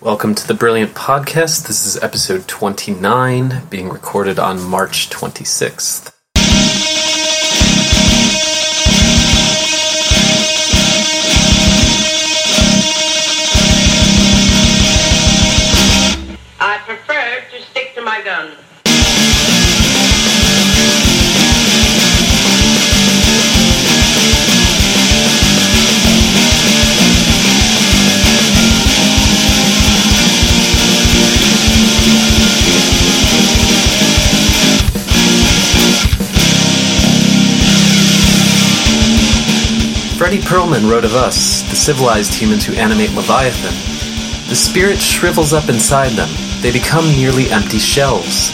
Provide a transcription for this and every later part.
Welcome to the Brilliant Podcast. This is episode 29, being recorded on March 26th. Perlman wrote of us, the civilized humans who animate Leviathan. The spirit shrivels up inside them. They become nearly empty shells.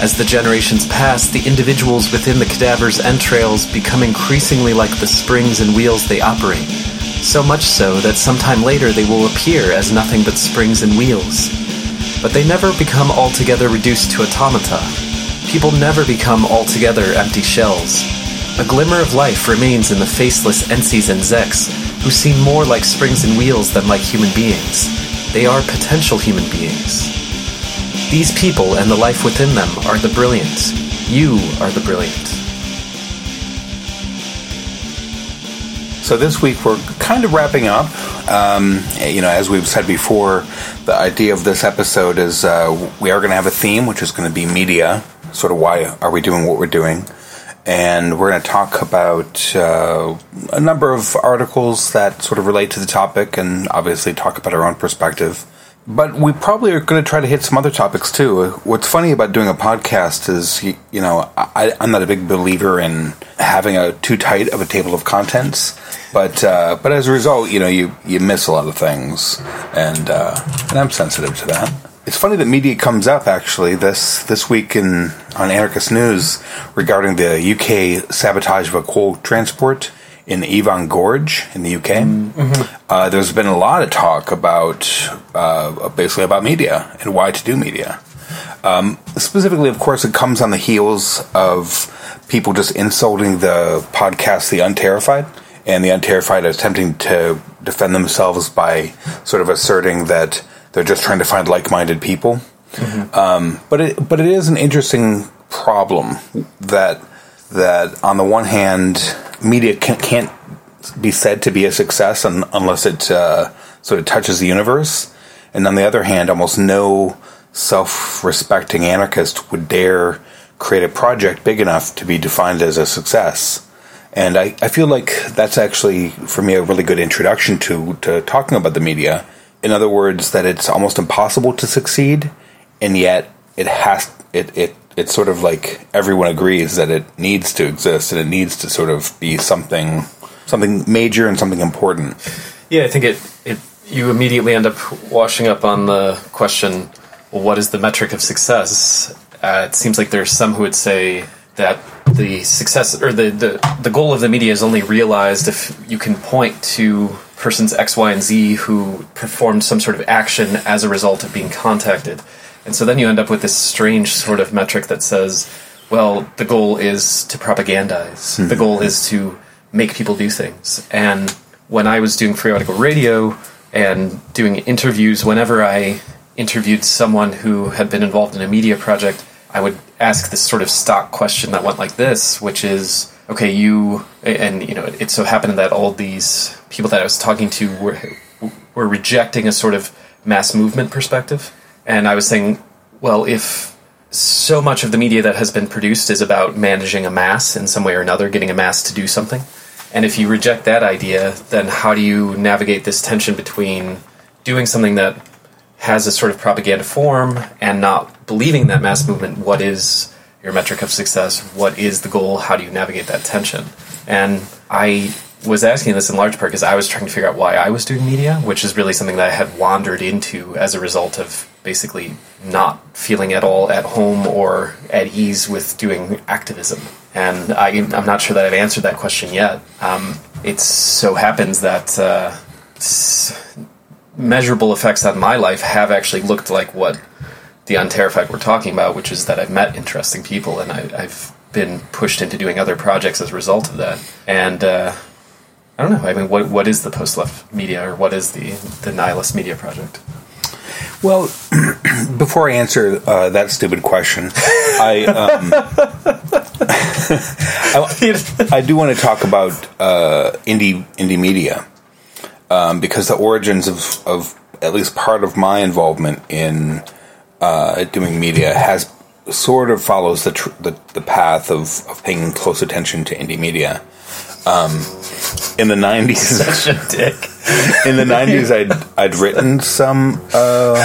As the generations pass, the individuals within the cadaver's entrails become increasingly like the springs and wheels they operate. So much so that sometime later they will appear as nothing but springs and wheels. But they never become altogether reduced to automata. People never become altogether empty shells. A glimmer of life remains in the faceless Ensies and Zeks, who seem more like springs and wheels than like human beings. They are potential human beings. These people and the life within them are the brilliant. You are the brilliant. So this week we're kind of wrapping up. Um, you know, as we've said before, the idea of this episode is uh, we are going to have a theme, which is going to be media. Sort of why are we doing what we're doing? And we're going to talk about uh, a number of articles that sort of relate to the topic, and obviously talk about our own perspective. But we probably are going to try to hit some other topics too. What's funny about doing a podcast is, you, know, I, I'm not a big believer in having a too tight of a table of contents, but uh, but as a result, you know, you you miss a lot of things, and uh, and I'm sensitive to that. It's funny that media comes up actually this this week in on Anarchist News regarding the UK sabotage of a coal transport in the Avon Gorge in the UK. Uh, there's been a lot of talk about uh, basically about media and why to do media. Um, specifically, of course, it comes on the heels of people just insulting the podcast "The Unterrified," and the Unterrified attempting to defend themselves by sort of asserting that they're just trying to find like-minded people. Um, but it but it is an interesting problem that that on the one hand, media can, can't be said to be a success un, unless it uh, sort of touches the universe, and on the other hand, almost no self-respecting anarchist would dare create a project big enough to be defined as a success. And I, I feel like that's actually, for me, a really good introduction to, to talking about the media. In other words, that it's almost impossible to succeed, and yet it has it it it's sort of like everyone agrees that it needs to exist and it needs to sort of be something something major and something important. Yeah, I think it, it you immediately end up washing up on the question, well, what is the metric of success? Uh, it seems like there's some who would say that the success or the, the, the goal of the media is only realized if you can point to persons X, Y, and Z who performed some sort of action as a result of being contacted. And so then you end up with this strange sort of metric that says, well, the goal is to propagandize. Hmm. The goal is to make people do things. And when I was doing article radio and doing interviews, whenever I interviewed someone who had been involved in a media project, I would ask this sort of stock question that went like this, which is, okay, you, and you know, it so happened that all these people that I was talking to were were rejecting a sort of mass movement perspective, and I was saying, well, if so much of the media that has been produced is about managing a mass in some way or another, getting a mass to do something. And if you reject that idea, then how do you navigate this tension between doing something that has a sort of propaganda form and not believing that mass movement? What is your metric of success? What is the goal? How do you navigate that tension? And I was asking this in large part because I was trying to figure out why I was doing media, which is really something that I had wandered into as a result of basically not feeling at all at home or at ease with doing activism. And I, I'm not sure that I've answered that question yet. Um, it so happens that uh, measurable effects on my life have actually looked like what the Unterrified we're talking about, which is that I've met interesting people and I, I've been pushed into doing other projects as a result of that. And uh, I don't know. I mean, what what is the post left media, or what is the the nihilist media project? Well, before I answer uh, that stupid question, I, um, I I do want to talk about uh, indie Indymedia um, because the origins of, of at least part of my involvement in uh, doing media has sort of follows the tr- the, the path of, of paying close attention to Indymedia. Um, in the nineties, Such a dick. in the nineties, I'd I'd written some uh,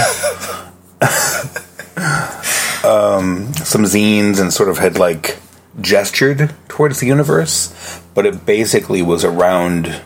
um, some zines and sort of had like gestured towards the universe, but it basically was around.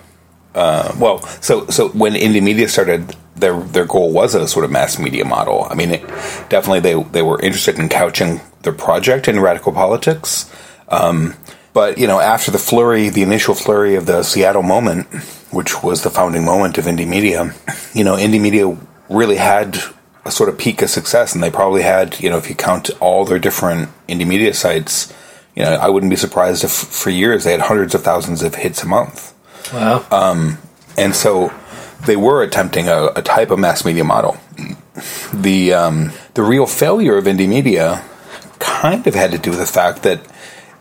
Uh, well, so so when Indymedia started, their their goal was a sort of mass media model. I mean, it, definitely they they were interested in couching their project in radical politics. Um, but you know, after the flurry, the initial flurry of the Seattle moment, which was the founding moment of Indymedia, you know, Indymedia really had a sort of peak of success, and they probably had, you know, if you count all their different Indymedia sites, you know, I wouldn't be surprised if for years they had hundreds of thousands of hits a month. Wow. And so they were attempting a, a type of mass media model. The um, the real failure of Indymedia kind of had to do with the fact that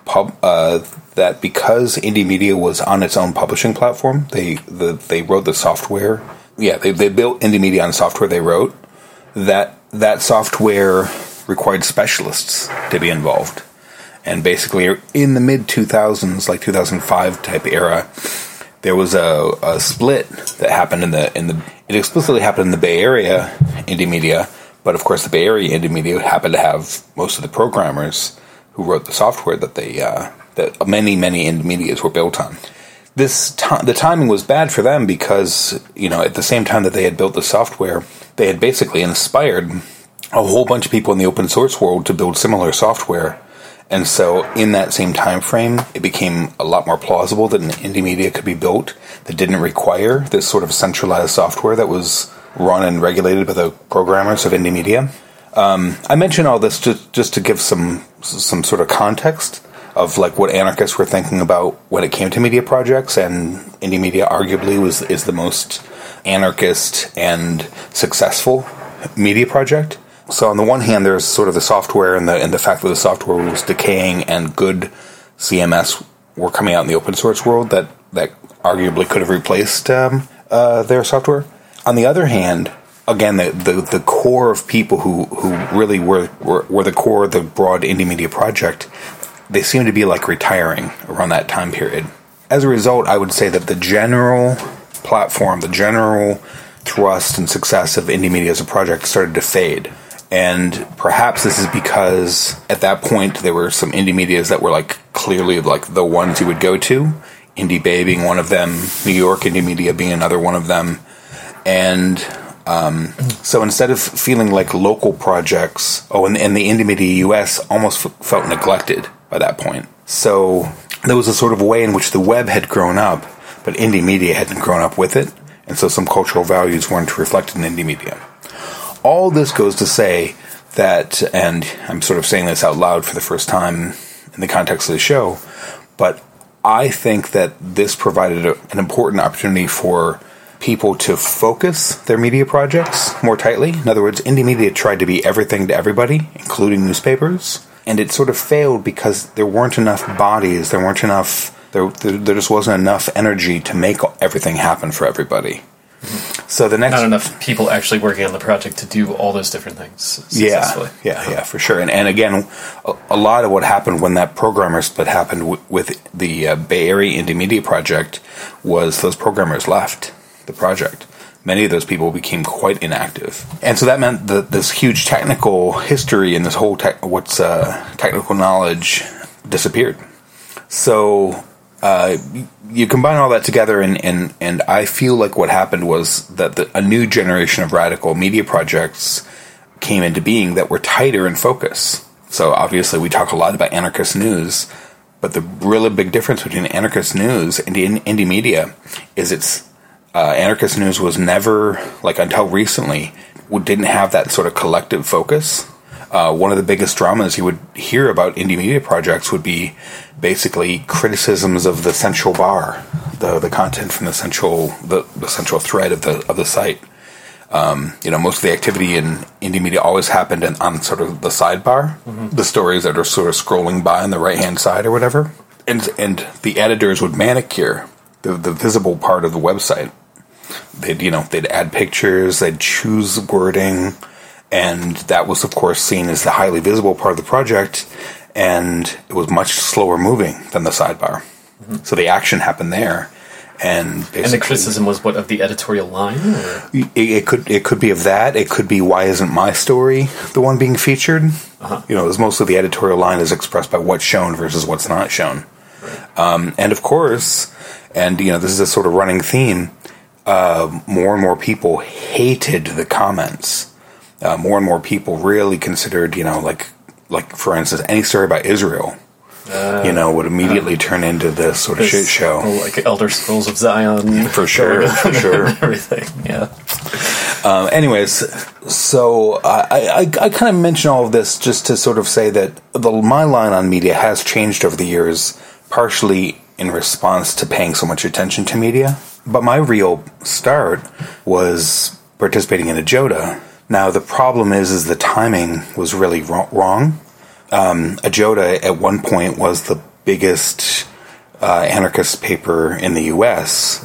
pub uh, that because Indymedia was on its own publishing platform, they the, they wrote the software. Yeah, they, they built Indymedia on software they wrote. That that software required specialists to be involved, and basically in the mid two thousands, like two thousand five type era, there was a, a split that happened in the in the it explicitly happened in the Bay Area Indymedia, but of course the Bay Area Indymedia happened to have most of the programmers who wrote the software that they uh, that many many Indymedias were built on. This ti the timing was bad for them because you know at the same time that they had built the software, they had basically inspired a whole bunch of people in the open source world to build similar software. And so, in that same time frame, it became a lot more plausible that an Indymedia could be built that didn't require this sort of centralized software that was run and regulated by the programmers of Indymedia. Um, I mention all this just just to give some some sort of context of like what anarchists were thinking about when it came to media projects, and Indymedia arguably was is the most anarchist and successful media project. So on the one hand, there's sort of the software and the and the fact that the software was decaying and good CMS were coming out in the open source world that that arguably could have replaced um, uh, their software. On the other hand, again, the, the, the core of people who, who really were, were were the core of the broad Indymedia project, they seem to be like retiring around that time period. As a result, I would say that the general platform, the general thrust and success of Indymedia as a project started to fade. And perhaps this is because at that point there were some Indymedias that were like clearly like the ones you would go to. Indybay being one of them, New York Indymedia being another one of them. And um, so instead of feeling like local projects, oh, and, and the Indymedia US almost f- felt neglected by that point. So there was a sort of way in which the web had grown up, but Indymedia hadn't grown up with it. And so some cultural values weren't reflected in Indymedia all this goes to say that, and I'm sort of saying this out loud for the first time in the context of the show, but I think that this provided a, an important opportunity for people to focus their media projects more tightly. In other words, Indymedia tried to be everything to everybody, including newspapers, and it sort of failed because there weren't enough bodies, there weren't enough, there, there, there just wasn't enough energy to make everything happen for everybody. Mm-hmm. So the next Not enough people actually working on the project to do all those different things successfully. Yeah, yeah, yeah, for sure. And and again, a, a lot of what happened when that programmer split happened w- with the uh, Bay Area Indymedia Project was those programmers left the project. Many of those people became quite inactive, and so that meant that this huge technical history and this whole tech, what's uh, technical knowledge disappeared. So uh, you combine all that together, and, and, and I feel like what happened was that the, a new generation of radical media projects came into being that were tighter in focus. So obviously, we talk a lot about anarchist news, but the really big difference between anarchist news and indie, media is it's uh, anarchist news was never like until recently didn't have that sort of collective focus. Uh, one of the biggest dramas you would hear about Indymedia projects would be basically criticisms of the central bar, the the content from the central the, the central thread of the of the site. Um, you know, most of the activity in Indymedia always happened in, on sort of the sidebar, the stories that are sort of scrolling by on the right hand side or whatever, and and the editors would manicure the the visible part of the website. They'd you know they'd add pictures, they'd choose wording, and that was of course seen as the highly visible part of the project, and it was much slower moving than the sidebar. So the action happened there, and And the criticism was what of the editorial line? It, it could it could be of that. It could be why isn't my story the one being featured? You know, as mostly the editorial line is expressed by what's shown versus what's not shown. Um, and of course, and you know, this is a sort of running theme. Uh, more and more people hated the comments. Uh, more and more people really considered, you know, like like for instance, any story about Israel, you know, would immediately turn into this sort of shit show. Like Elder Scrolls of Zion. For sure, for sure. Everything, yeah. Um, anyways, so I, I, I kind of mention all of this just to sort of say that the, my line on media has changed over the years, partially in response to paying so much attention to media. But my real start was participating in AJODA. Now the problem is, is the timing was really wrong. Um, a at one point was the biggest uh, anarchist paper in the U.S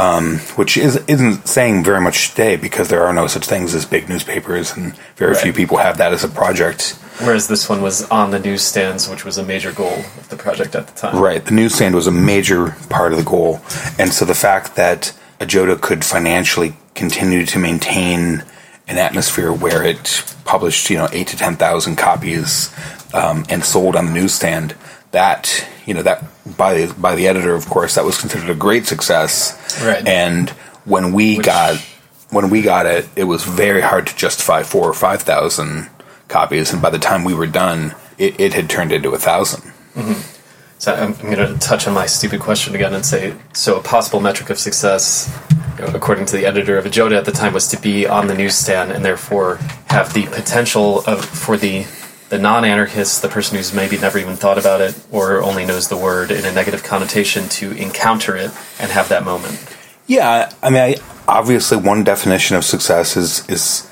um, which is, isn't saying very much today because there are no such things as big newspapers, and very few people have that as a project. Whereas this one was on the newsstands, which was a major goal of the project at the time. Right, the newsstand was a major part of the goal, and so the fact that AJODA could financially continue to maintain an atmosphere where it published, you know, eight to ten thousand copies um, and sold on the newsstand, that you know that by by the editor, of course, that was considered a great success. Right. And when we Which- got when we got it, it was very hard to justify four or five thousand copies, and by the time we were done, it, it had turned into a thousand. So I'm, I'm going to touch on my stupid question again and say so a possible metric of success, according to the editor of AJODA at the time, was to be on the newsstand and therefore have the potential of for the the non-anarchist, the person who's maybe never even thought about it or only knows the word in a negative connotation, to encounter it and have that moment. Yeah, I mean, I, obviously, one definition of success is is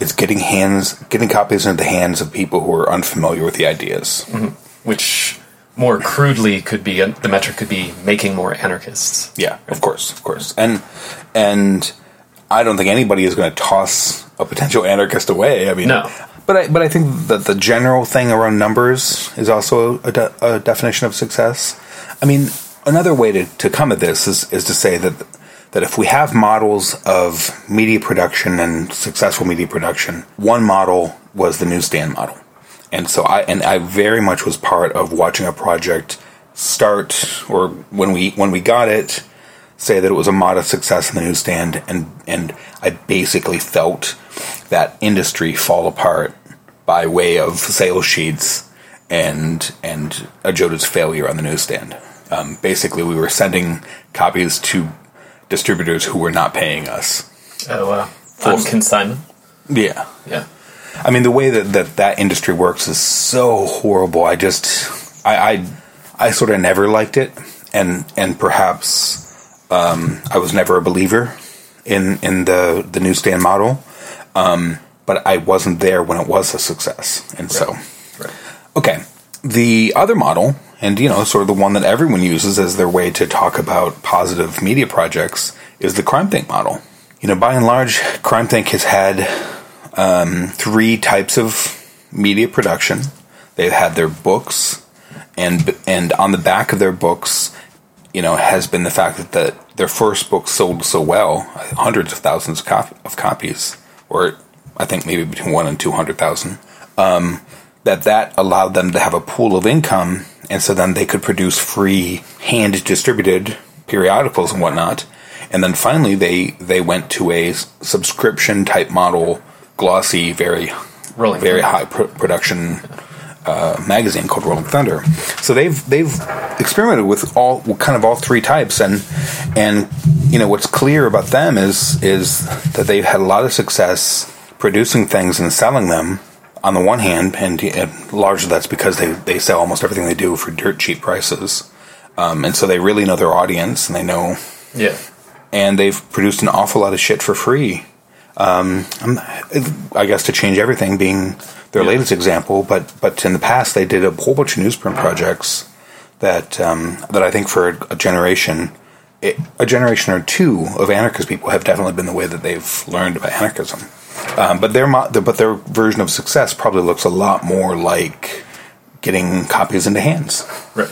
is getting hands, getting copies into the hands of people who are unfamiliar with the ideas. Mm-hmm. Which more crudely could be the metric could be making more anarchists. Yeah, of course, of course, and and I don't think anybody is going to toss a potential anarchist away. I mean, No. But I, but I think that the general thing around numbers is also a, de- a definition of success. I mean, another way to, to come at this is, is to say that that if we have models of media production and successful media production, one model was the newsstand model. And so I and I very much was part of watching a project start or when we when we got it say that it was a modest success in the newsstand and and I basically felt that industry fall apart by way of sales sheets and and AJODA's failure on the newsstand. Um, basically, we were sending copies to distributors who were not paying us. Oh, wow. Full- On consignment. Yeah, Yeah. I mean, the way that, that that industry works is so horrible. I just, I, I, I sort of never liked it, and and perhaps um, I was never a believer in in the the newsstand model. Um, but I wasn't there when it was a success, and so Right. okay. The other model, and you know, sort of the one that everyone uses as their way to talk about positive media projects, is the CrimethInc model. You know, by and large, CrimethInc has had um, three types of media production. They've had their books, and and on the back of their books, you know, has been the fact that the, their first book sold so well, hundreds of thousands of, cop- of copies, or I think maybe between one and two hundred thousand. Um, that that allowed them to have a pool of income, and so then they could produce free hand distributed periodicals and whatnot. And then finally, they they went to a subscription type model, glossy, very Rolling very Thunder. high pr- production uh, magazine called Rolling Thunder. So they've they've experimented with all kind of all three types, and and you know what's clear about them is is that they've had a lot of success producing things and selling them. On the one hand, and, and largely that's because they, they sell almost everything they do for dirt cheap prices, um, and so they really know their audience and they know Yeah. and they've produced an awful lot of shit for free. Um, I guess to change everything being their Yeah. latest example, but but in the past they did a whole bunch of newsprint projects that um, that I think for a, generation, it, a generation or two of anarchist people have definitely been the way that they've learned about anarchism. Um, but their but their version of success probably looks a lot more like getting copies into hands. Right.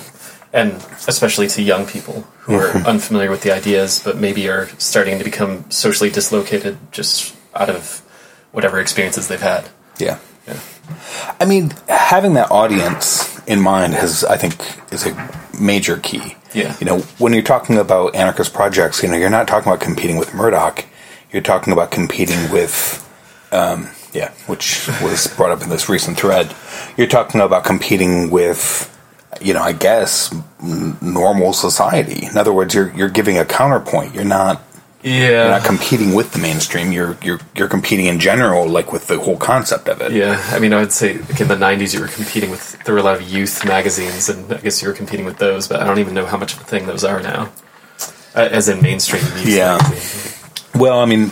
And especially to young people who are unfamiliar with the ideas, but maybe are starting to become socially dislocated just out of whatever experiences they've had. Yeah. Yeah. I mean, having that audience in mind has, I think, is a major key. Yeah. You know, when you're talking about anarchist projects, you know, you're not talking about competing with Murdoch. You're talking about competing with, um, yeah, which was brought up in this recent thread. You're talking about competing with, you know, I guess normal society. In other words, you're you're giving a counterpoint. You're not Yeah. you're not competing with the mainstream. You're you're you're competing in general, like with the whole concept of it. Yeah, I mean, I would say like in the '90s you were competing with. There were a lot of youth magazines, and I guess you were competing with those. But I don't even know how much of a thing those are now, as in mainstream Yeah. magazine. Well, I mean,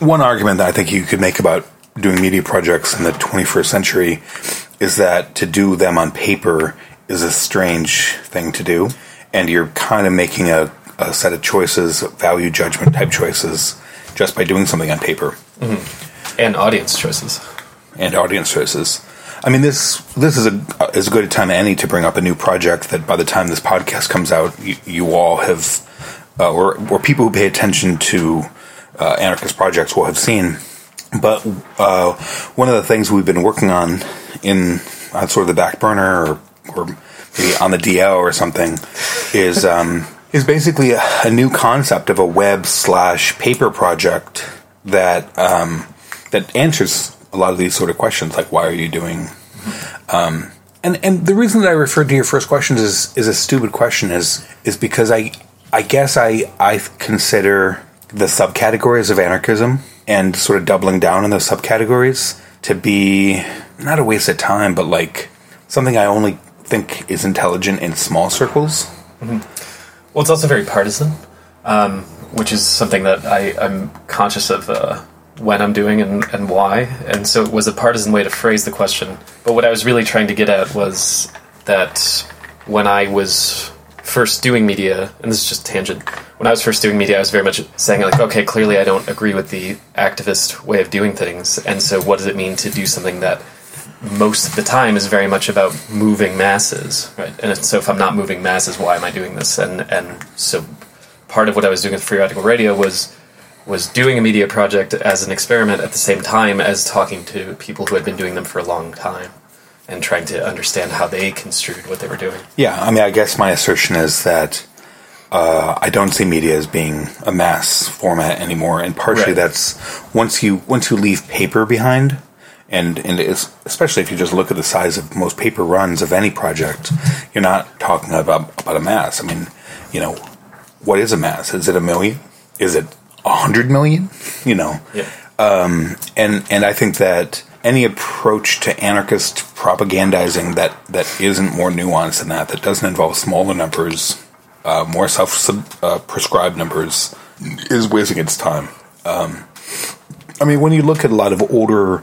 one argument that I think you could make about doing media projects in the 21st century is that to do them on paper is a strange thing to do, and you're kind of making a, a set of choices, value judgment type choices, just by doing something on paper and audience choices. and audience choices. I mean, this this is a as good a time as any to bring up a new project that by the time this podcast comes out, you, you all have, uh, or or people who pay attention to uh, anarchist projects will have seen. But uh, one of the things we've been working on in on sort of the back burner, or or maybe on the DL or something, is um, is basically a, a new concept of a web slash paper project that um, that answers a lot of these sort of questions, like why are you doing? Um, and and the reason that I referred to your first questions is is a stupid question is is because I I guess I I consider the subcategories of anarchism and sort of doubling down on those subcategories to be not a waste of time, but like something I only think is intelligent in small circles. Well, it's also very partisan, um, which is something that I, I'm conscious of uh, when I'm doing and, and why. And so it was a partisan way to phrase the question. But what I was really trying to get at was that when I was first doing media, and this is just tangent, when I was first doing media, I was very much saying, like, okay, clearly I don't agree with the activist way of doing things. And so what does it mean to do something that most of the time is very much about moving masses, right? And so if I'm not moving masses, why am I doing this? And and so part of what I was doing with Free Radical Radio was was doing a media project as an experiment at the same time as talking to people who had been doing them for a long time and trying to understand how they construed what they were doing. Yeah, I mean, I guess my assertion is that uh, I don't see media as being a mass format anymore, and partially Right. that's once you once you leave paper behind, and and it's, especially if you just look at the size of most paper runs of any project, you're not talking about about a mass. I mean, you know, what is a mass? Is it a million? Is it a hundred million? You know, Yeah. and and I think that any approach to anarchist propagandizing that that isn't more nuanced than that, that doesn't involve smaller numbers, uh, more self uh, prescribed numbers, is wasting its time. Um, I mean, when you look at a lot of older,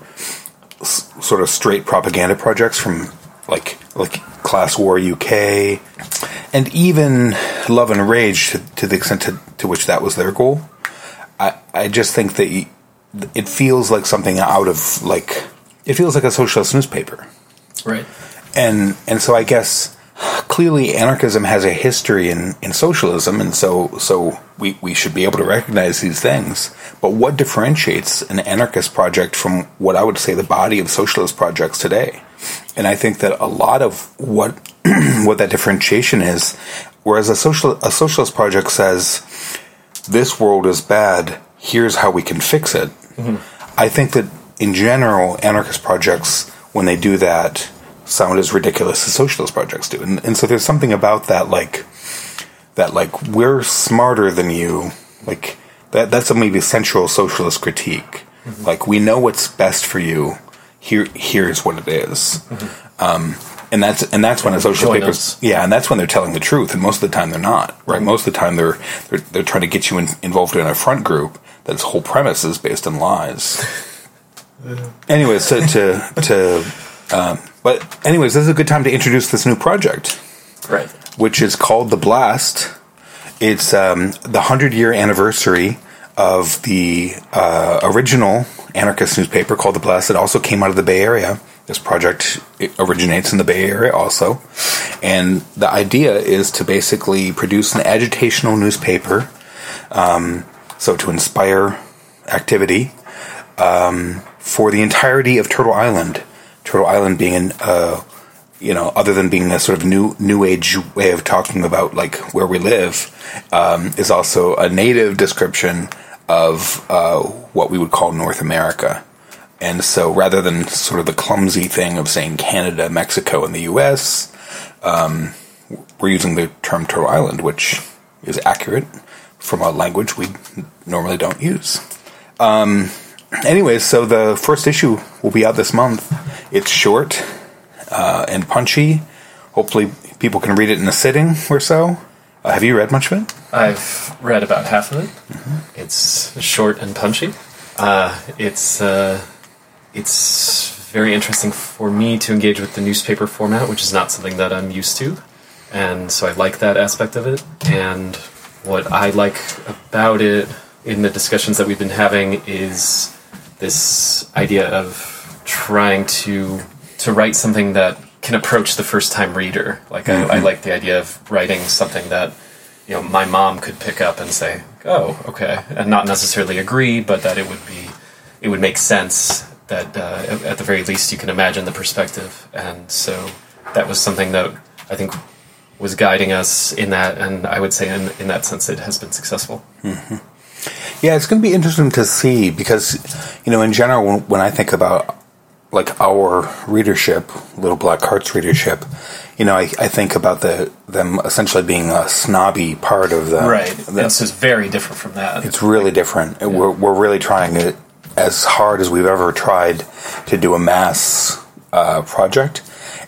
s- sort of straight propaganda projects from like like Class War UK, and even Love and Rage, to, to the extent to, to which that was their goal, I, I just think that y it feels like something out of like it feels like a socialist newspaper, Right. and and so I guess clearly anarchism has a history in, in socialism, and so so we, we should be able to recognize these things. But what differentiates an anarchist project from what I would say the body of socialist projects today? And I think that a lot of what what that differentiation is, whereas a social a socialist project says this world is bad, here's how we can fix it. Mm-hmm. I think that in general, anarchist projects, when they do that, sound as ridiculous as socialist projects do. And, and so there's something about that, like, that, like, we're smarter than you. Like, that, that's a maybe central socialist critique. Like, we know what's best for you. Here, here's what it is. Um, and that's and that's when a social papers yeah and that's when they're telling the truth and most of the time they're not right most of the time they're they're, they're trying to get you in, involved in a front group that's whole premise is based on lies anyways to to, to um, but anyways this is a good time to introduce this new project. Right. which is called the blast. It's um, the 100 year anniversary of the uh, original anarchist newspaper called the blast. It also came out of the bay area. This project it originates in the bay area also. And the idea is to basically produce an agitational newspaper um, so to inspire activity um, for the entirety of turtle island turtle island being an uh, you know, other than being a sort of new new age way of talking about like where we live, um, is also a native description of uh, what we would call North America. And so, rather than sort of the clumsy thing of saying Canada, Mexico, and the U.S., um, we're using the term Turtle Island, which is accurate from a language we normally don't use. Um, anyways, so the first issue will be out this month. It's short uh, and punchy. Hopefully, people can read it in a sitting or so. Uh, have you read much of it? I've read about half of it. It's short and punchy. Uh, it's uh, it's very interesting for me to engage with the newspaper format, which is not something that I'm used to, and so I like that aspect of it. And what I like about it in the discussions that we've been having is this idea of trying to to write something that can approach the first time reader. Like I, I like the idea of writing something that you know my mom could pick up and say, "Oh, okay," and not necessarily agree, but that it would be it would make sense. That uh, at- at the very least you can imagine the perspective, and so that was something that I think was guiding us in that, and I would say in in that sense it has been successful. Yeah, it's going to be interesting to see because, you know, in general, when, when I think about like our readership, Little Black Cart's readership, you know, I, I think about the them essentially being a snobby part of the Right, the- this is very different from that. It's really different. We're, we're really trying it as hard as we've ever tried to do a mass uh, project.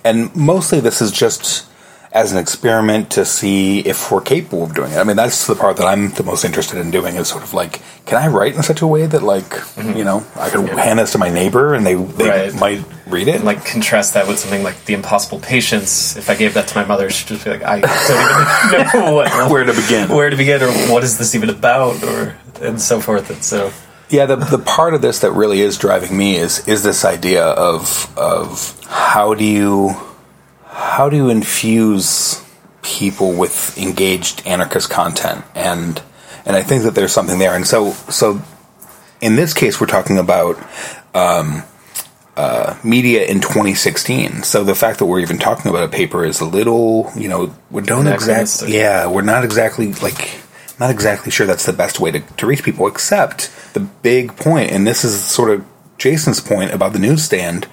And mostly this is just as an experiment to see if we're capable of doing it. I mean, that's the part that I'm the most interested in doing is sort of like, can I write in such a way that, like, mm-hmm. you know, I could hand this to my neighbor and they, they Right. might read it? And, like contrast that with something like the impossible patience. If I gave that to my mother, she'd just be like, I don't even know what, Where to begin. where to begin, or what is this even about, or and so forth. And so, Yeah, the the part of this that really is driving me is is this idea of of how do you how do you infuse people with engaged anarchist content? And and I think that there's something there. And so so in this case we're talking about um, uh, media in 2016 so the fact that we're even talking about a paper is a little you know we don't exactly yeah we're not exactly like not exactly sure that's the best way to, to reach people except the big point and this is sort of jason's point about the newsstand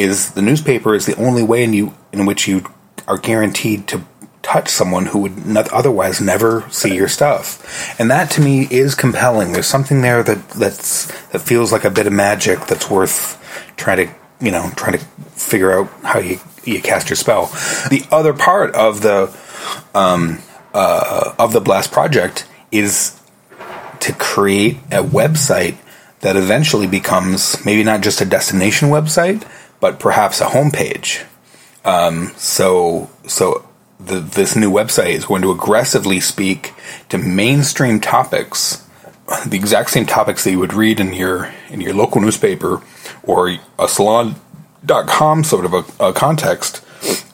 is the newspaper is the only way in you in which you are guaranteed to touch someone who would not otherwise never see your stuff. And that to me is compelling. There's something there that that's that feels like a bit of magic that's worth trying to you know trying to figure out how you you cast your spell. The other part of the um, uh, of the Blast project is to create a website that eventually becomes maybe not just a destination website, but perhaps a homepage. Um, so, so the, this new website is going to aggressively speak to mainstream topics, the exact same topics that you would read in your in your local newspaper or a salon.com sort of a, a context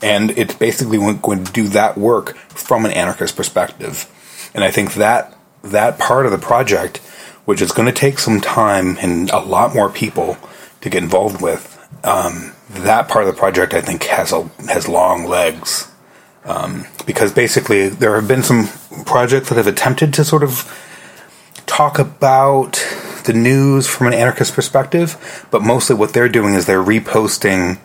and it's basically going to do that work from an anarchist perspective and i think that that part of the project which is going to take some time and a lot more people to get involved with um, that part of the project i think has a has long legs um, because basically there have been some projects that have attempted to sort of talk about the news from an anarchist perspective, but mostly what they're doing is they're reposting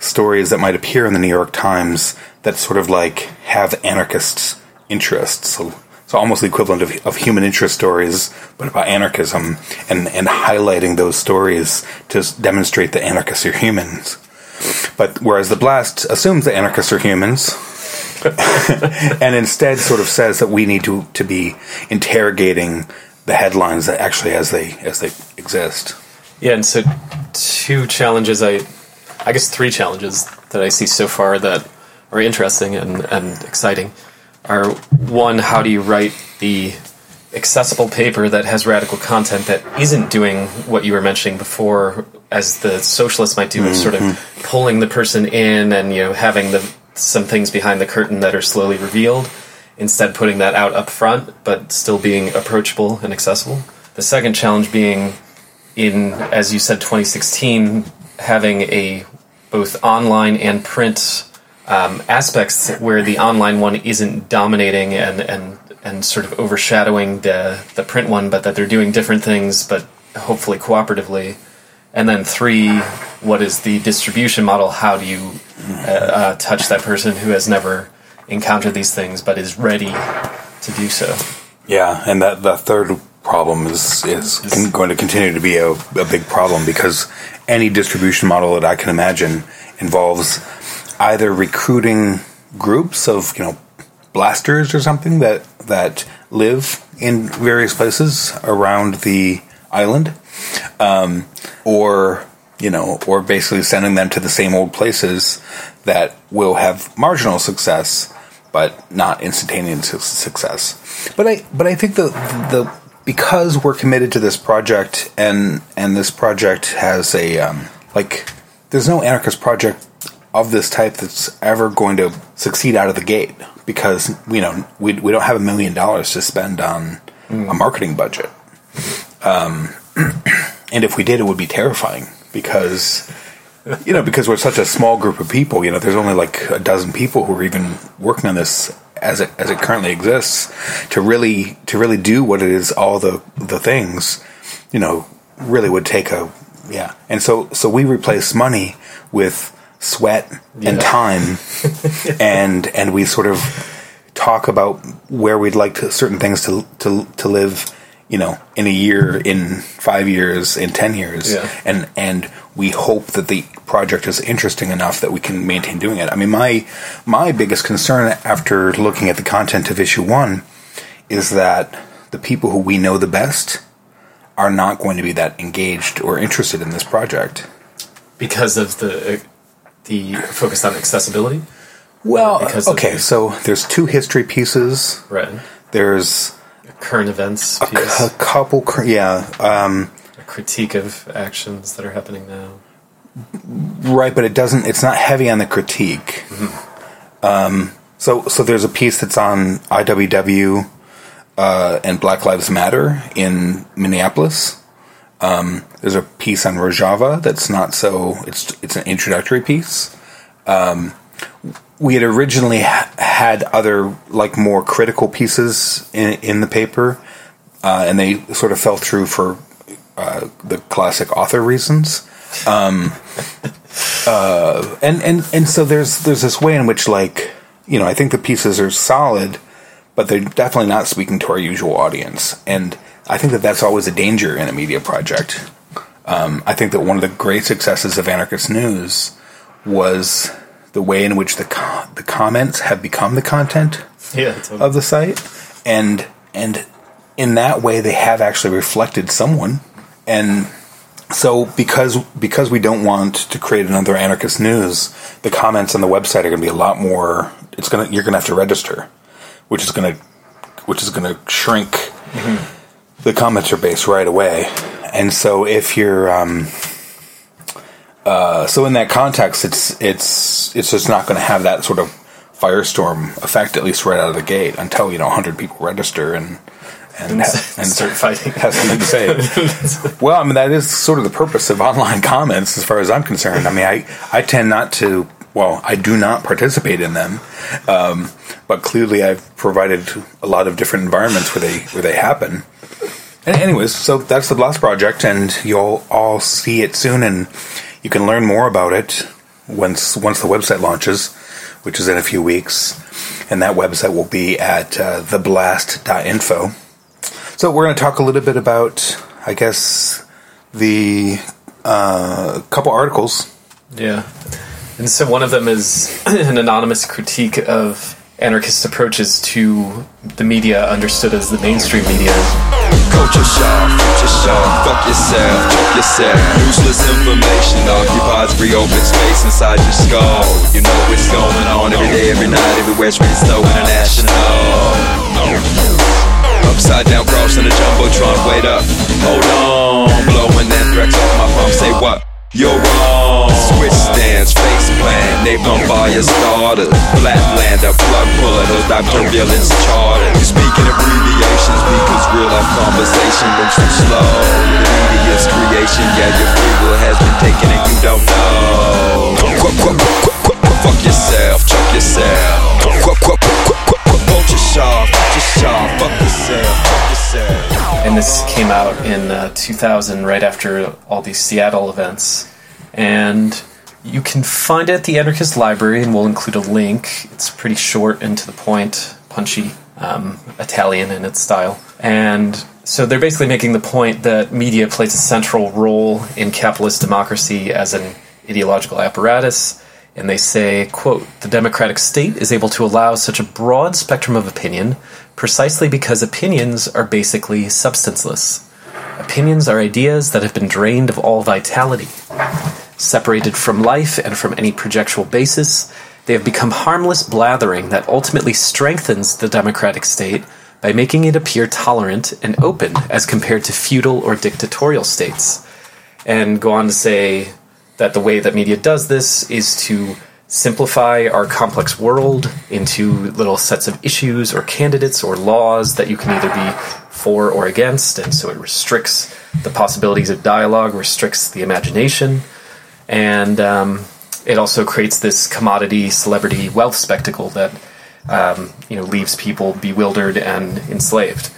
stories that might appear in the New York Times that sort of like have anarchist interests. So, so almost the equivalent of, of human interest stories, but about anarchism and, and highlighting those stories to demonstrate that anarchists are humans. But whereas the blast assumes that anarchists are humans, and instead sort of says that we need to to be interrogating the headlines that actually as they as they exist. Yeah, and so two challenges I I guess three challenges that I see so far that are interesting and, and exciting are one, how do you write the accessible paper that has radical content that isn't doing what you were mentioning before as the socialists might do mm-hmm. of sort of pulling the person in and you know having the some things behind the curtain that are slowly revealed instead putting that out up front but still being approachable and accessible the second challenge being in as you said 2016 having a both online and print um, aspects where the online one isn't dominating and, and and sort of overshadowing the the print one, but that they're doing different things, but hopefully cooperatively. And then three, what is the distribution model? How do you uh, uh, touch that person who has never encountered these things but is ready to do so? Yeah, and that the third problem is is con- going to continue to be a, a big problem because any distribution model that I can imagine involves either recruiting groups of you know blasters or something that that live in various places around the island, um, or you know, or basically sending them to the same old places that will have marginal success, but not instantaneous success. But I, but I think the the because we're committed to this project, and and this project has a um, like, there's no anarchist project of this type that's ever going to succeed out of the gate because you know we we don't have a million dollars to spend on mm. a marketing budget. Um, and if we did, it would be terrifying because you know because we're such a small group of people. You know, there's only like a dozen people who are even working on this as it as it currently exists to really to really do what it is all the the things you know really would take a yeah and so so we replace money with sweat yeah. and time, and and we sort of talk about where we'd like to, certain things to to to live. You know, in a year, in five years, in ten years, yeah. and and we hope that the project is interesting enough that we can maintain doing it. I mean, my my biggest concern after looking at the content of issue one is that the people who we know the best are not going to be that engaged or interested in this project because of the the focused on accessibility? Well, okay, so there's two history pieces. Right. There's a current events a, piece. a couple, yeah. Um, a critique of actions that are happening now. Right, but it doesn't. It's not heavy on the critique. Mm-hmm. Um, so, so there's a piece that's on IWW uh, and Black Lives Matter in Minneapolis. Um, there's a piece on Rojava that's not so. It's it's an introductory piece. Um, we had originally ha- had other like more critical pieces in in the paper, uh, and they sort of fell through for uh, the classic author reasons. Um, uh, and and and so there's there's this way in which like you know I think the pieces are solid, but they're definitely not speaking to our usual audience and I think that that's always a danger in a media project. Um, I think that one of the great successes of Anarchist News was the way in which the co- the comments have become the content yeah, totally. of the site, and and in that way they have actually reflected someone. And so because because we don't want to create another Anarchist News, the comments on the website are going to be a lot more. It's gonna you're going to have to register, which is going to which is going to shrink. Mm-hmm the comments are based right away. And so if you're um, uh, so in that context, it's it's it's just not going to have that sort of firestorm effect, at least right out of the gate, until you know 100 people register and and, ha- and start fighting. Has something to say. well, I mean that is sort of the purpose of online comments, as far as I'm concerned. I mean, I I tend not to. Well, I do not participate in them, um, but clearly I've provided a lot of different environments where they where they happen. Anyways, so that's the Blast Project, and you'll all see it soon, and you can learn more about it once once the website launches, which is in a few weeks. And that website will be at uh, theblast.info. So we're going to talk a little bit about, I guess, the uh, couple articles. Yeah. And so one of them is an anonymous critique of anarchist approaches to the media understood as the mainstream media. Fuck yourself, fuck yourself. Useless information occupies space inside your skull. You know what's going on every day, every night, everywhere, international. Upside down cross in a jumbotron, wait up, hold on. Blowing anthrax off my pump, say what? You're wrong. Switch fire. Flatlander, plug puller, those die turbulence charters. You speak abbreviations because real life conversation moves too slow. The media's creation, yeah, your free has been taken and you don't know. Fuck yourself, chuck yourself. Fuck yourself, fuck yourself. And this came out in uh, 2000, right after all these Seattle events. And you can find it at the Anarchist Library, and we'll include a link. It's pretty short and to the point, punchy, um, Italian in its style. And so they're basically making the point that media plays a central role in capitalist democracy as an ideological apparatus. And they say, quote, the democratic state is able to allow such a broad spectrum of opinion precisely because opinions are basically substanceless. Opinions are ideas that have been drained of all vitality. Separated from life and from any projectual basis, they have become harmless blathering that ultimately strengthens the democratic state by making it appear tolerant and open as compared to feudal or dictatorial states. And go on to say that the way that media does this is to simplify our complex world into little sets of issues or candidates or laws that you can either be for or against, and so it restricts the possibilities of dialogue, restricts the imagination, and um, it also creates this commodity celebrity wealth spectacle that um, you know leaves people bewildered and enslaved.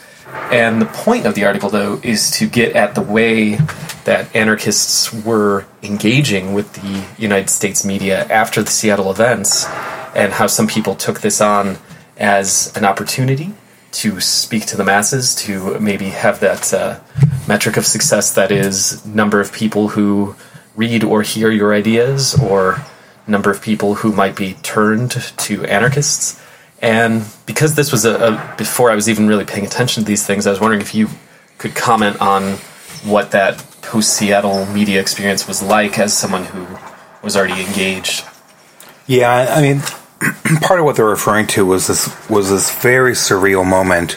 And the point of the article, though, is to get at the way that anarchists were engaging with the United States media after the Seattle events, and how some people took this on as an opportunity to speak to the masses, to maybe have that uh, metric of success that is number of people who read or hear your ideas, or number of people who might be turned to anarchists. And because this was a, a before I was even really paying attention to these things, I was wondering if you could comment on what that post Seattle media experience was like as someone who was already engaged. Yeah, I mean, part of what they're referring to was this was this very surreal moment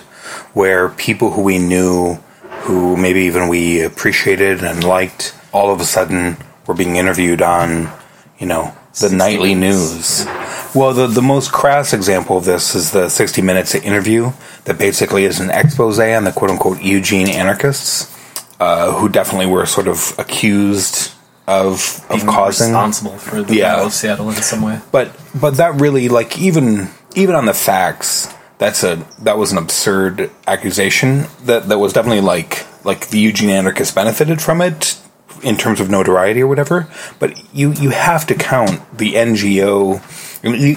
where people who we knew, who maybe even we appreciated and liked, all of a sudden were being interviewed on, you know, the nightly Minutes. news. Well, the the most crass example of this is the 60 Minutes interview that basically is an expose on the quote unquote Eugene anarchists, uh, who definitely were sort of accused of of Being causing responsible for the Yeah. Battle of Seattle in some way. but but that really like even even on the facts that's a that was an absurd accusation that that was definitely like like the Eugene anarchists benefited from it in terms of notoriety or whatever but you you have to count the NGO I mean, you-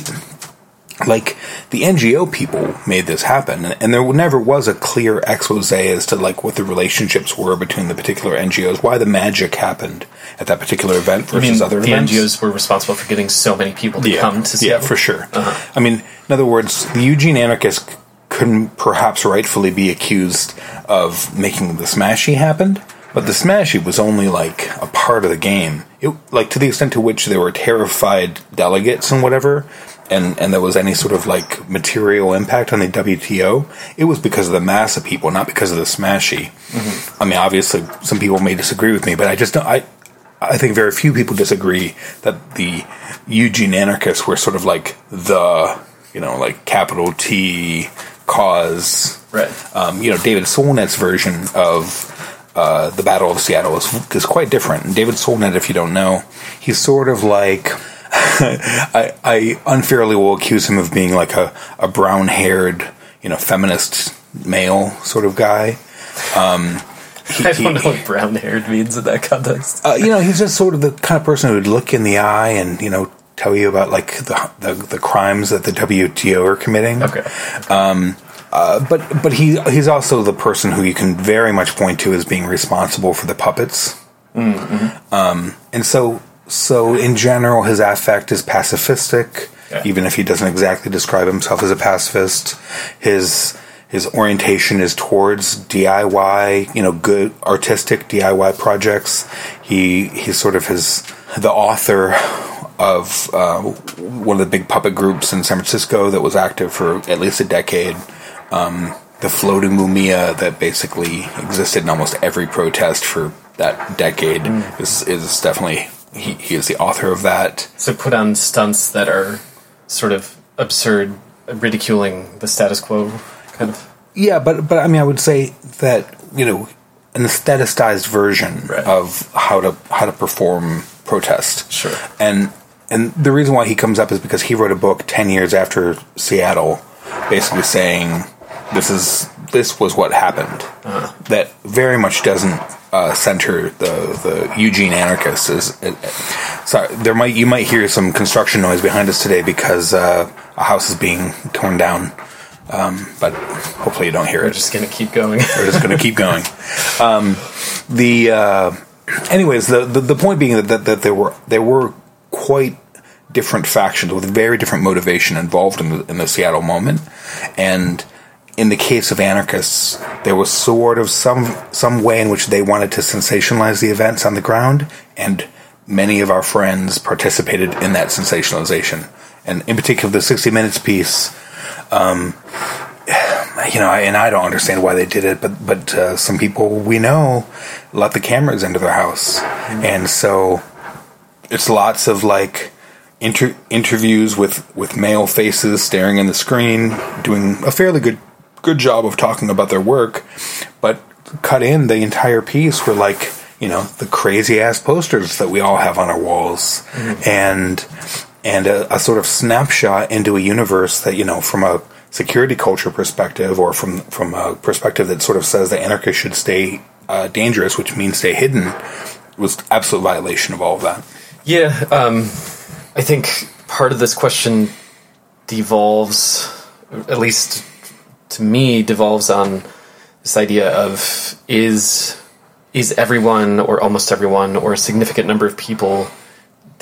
like the NGO people made this happen, and, and there never was a clear expose as to like what the relationships were between the particular NGOs, why the magic happened at that particular event versus mean, other the events. NGOs were responsible for getting so many people to come to see. yeah, for sure. Uh-huh. I mean, in other words, the Eugene anarchists couldn't perhaps rightfully be accused of making the smashy happen, but the smashy was only like a part of the game. It, like to the extent to which there were terrified delegates and whatever, and and there was any sort of like material impact on the WTO, it was because of the mass of people, not because of the smashy. I mean, obviously, some people may disagree with me, but I just don't. I I think very few people disagree that the Eugene anarchists were sort of like the, you know, like capital T cause. Right. Um, you know, David Solnit's version of uh, the Battle of Seattle is, is quite different. And David Solnit, if you don't know, he's sort of like. I, I unfairly will accuse him of being like a, a brown haired, you know, feminist male sort of guy. Um, he- I don't know what brown haired means in that context. uh, you know, he's just sort of the kind of person who would look in the eye and you know tell you about like the the, the crimes that the WTO are committing. Okay. Uh, but but he he's also the person who you can very much point to as being responsible for the puppets. Um, and so so in general, his affect is pacifistic, Yeah. even if he doesn't exactly describe himself as a pacifist. His his orientation is towards DIY, you know, good artistic DIY projects. He he's sort of his the author of uh, one of the big puppet groups in San Francisco that was active for at least a decade. Um, the floating mumia that basically existed in almost every protest for that decade is is definitely he, he is the author of that. So put on stunts that are sort of absurd, ridiculing the status quo, kind of. Yeah, but but I mean, I would say that you know an aestheticized version Right. of how to how to perform protest. Sure. And and the reason why he comes up is because he wrote a book ten years after Seattle, basically saying this is this was what happened. That very much doesn't uh, center the the Eugene anarchists. Is it, sorry, there might you might hear some construction noise behind us today because uh, a house is being torn down. Um, but hopefully you don't hear We're it. just going to keep going. We're just going to keep going. Um, the uh, anyways, the, the the point being that, that that there were there were quite different factions with very different motivation involved in the in the Seattle moment, and in the case of anarchists, there was sort of some some way in which they wanted to sensationalize the events on the ground, and many of our friends participated in that sensationalization. And in particular, the 60 Minutes piece you know, and I don't understand why they did it, but but uh, some people we know let the cameras into their house, and so it's lots of like inter- interviews with with male faces staring in the screen, doing a fairly good good job of talking about their work, but cut in the entire piece were like you know the crazy ass posters that we all have on our walls, and and a, a sort of snapshot into a universe that you know from a security culture perspective or from from a perspective that sort of says that anarchists should stay uh, dangerous, which means stay hidden, was absolute violation of all of that. Yeah, um, I think part of this question devolves, at least to me, devolves on this idea of is is everyone or almost everyone or a significant number of people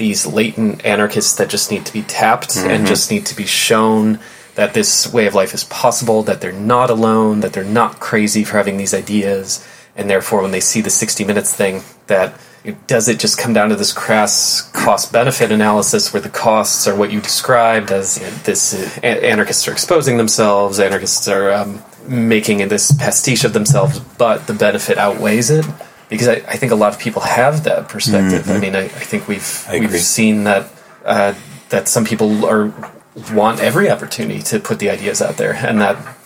these latent anarchists that just need to be tapped and mm-hmm. just need to be shown that this way of life is possible, that they're not alone, that they're not crazy for having these ideas, and therefore when they see the 60 minutes thing, that does it just come down to this crass cost benefit analysis where the costs are what you described as you know, this uh, anarchists are exposing themselves, anarchists are um, making this pastiche of themselves, but the benefit outweighs it? Because I, I think a lot of people have that perspective. I mean, I, I think we've I we've seen that uh, that some people are want every opportunity to put the ideas out there, and that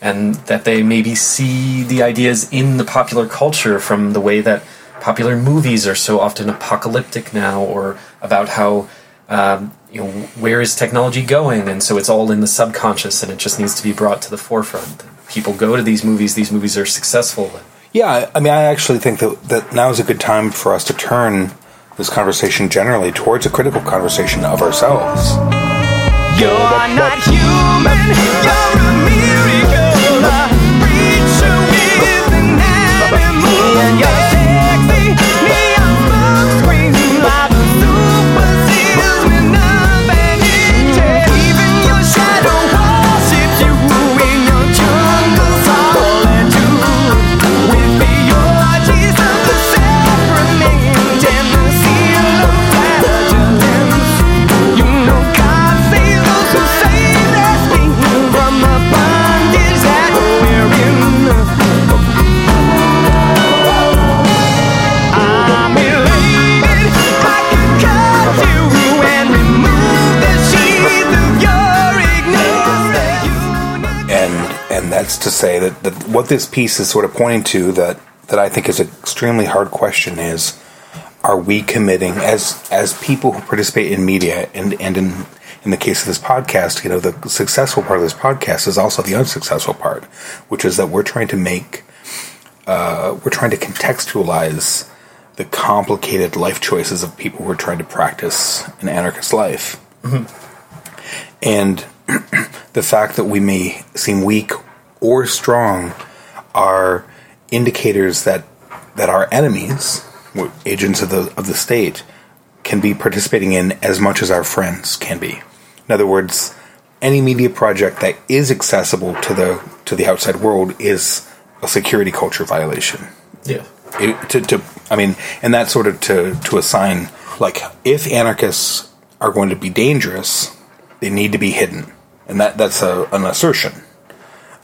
and that they maybe see the ideas in the popular culture from the way that popular movies are so often apocalyptic now, or about how um, you know where is technology going, and so it's all in the subconscious, and it just needs to be brought to the forefront. People go to these movies; these movies are successful. Yeah, I- I mean, I actually think that that now is a good time for us to turn this conversation generally towards a critical conversation of ourselves. You're not human, you're a miracle. A creature with an animal. You're sexy, that's to say that, that what this piece is sort of pointing to that that I think is an extremely hard question is are we committing as as people who participate in media and and in in the case of this podcast you know the successful part of this podcast is also the unsuccessful part which is that we're trying to make uh, we're trying to contextualize the complicated life choices of people who are trying to practice an anarchist life. And the fact that we may seem weak or strong are indicators that that our enemies, agents of the of the state, can be participating in as much as our friends can be. In other words, any media project that is accessible to the to the outside world is a security culture violation. Yeah. It, to, to I mean, and that's sort of to to assign like if anarchists are going to be dangerous, they need to be hidden, and that that's a, an assertion.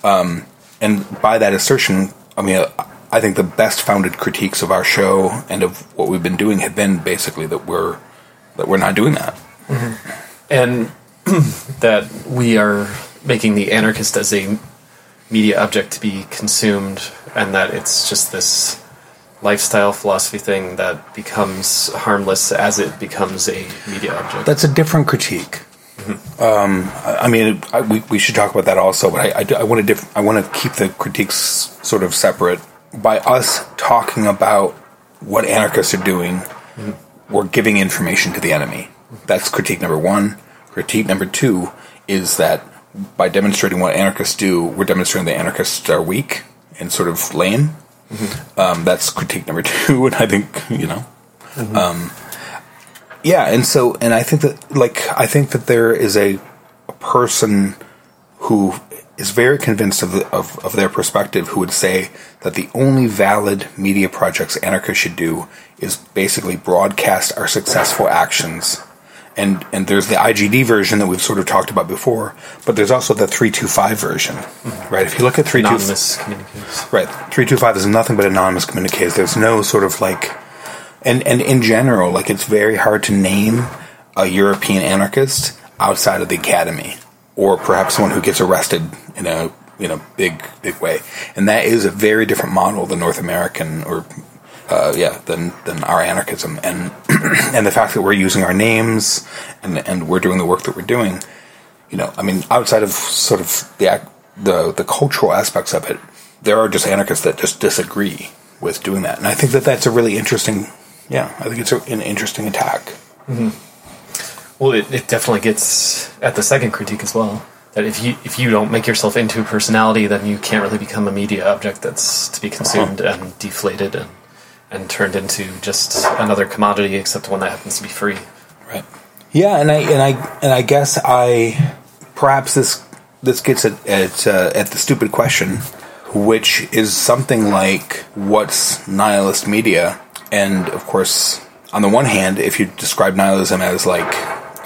Um, and by that assertion, I mean I think the best founded critiques of our show and of what we've been doing have been basically that we're that we're not doing that. and that we are making the anarchist as a media object to be consumed, and that it's just this lifestyle philosophy thing that becomes harmless as it becomes a media object. That's a different critique. Um, I mean, I, we, we should talk about that also, but I, I, I want to diff- I want to keep the critiques sort of separate. By us talking about what anarchists are doing, we're giving information to the enemy. That's critique number one. Critique number two is that by demonstrating what anarchists do, we're demonstrating that anarchists are weak and sort of lame. Um, that's critique number two, and I think you know, um, yeah, and so and I think that like I think that there is a, a person who is very convinced of, the, of of their perspective who would say that the only valid media projects anarchists should do is basically broadcast our successful actions. And and there's the IGD version that we've sort of talked about before, but there's also the 325 version. Mm-hmm. Right? If you look at 325 Anonymous communiques. Right. 325 is nothing but anonymous communiques. There's no sort of like and and in general, like it's very hard to name a European anarchist outside of the academy or perhaps someone who gets arrested in a in a big big way. And that is a very different model than North American or uh, yeah, than than our anarchism, and and the fact that we're using our names and and we're doing the work that we're doing, you know, I mean, outside of sort of the the the cultural aspects of it, there are just anarchists that just disagree with doing that, and I think that that's a really interesting. Yeah, I think it's a, an interesting attack. Well, it, it definitely gets at the second critique as well. That if you if you don't make yourself into a personality, then you can't really become a media object that's to be consumed and deflated and and turned into just another commodity, except one that happens to be free. Right. Yeah, and I and I and I guess I perhaps this this gets at at, uh, at the stupid question, which is something like what's nihilist media? And of course, on the one hand, if you describe nihilism as like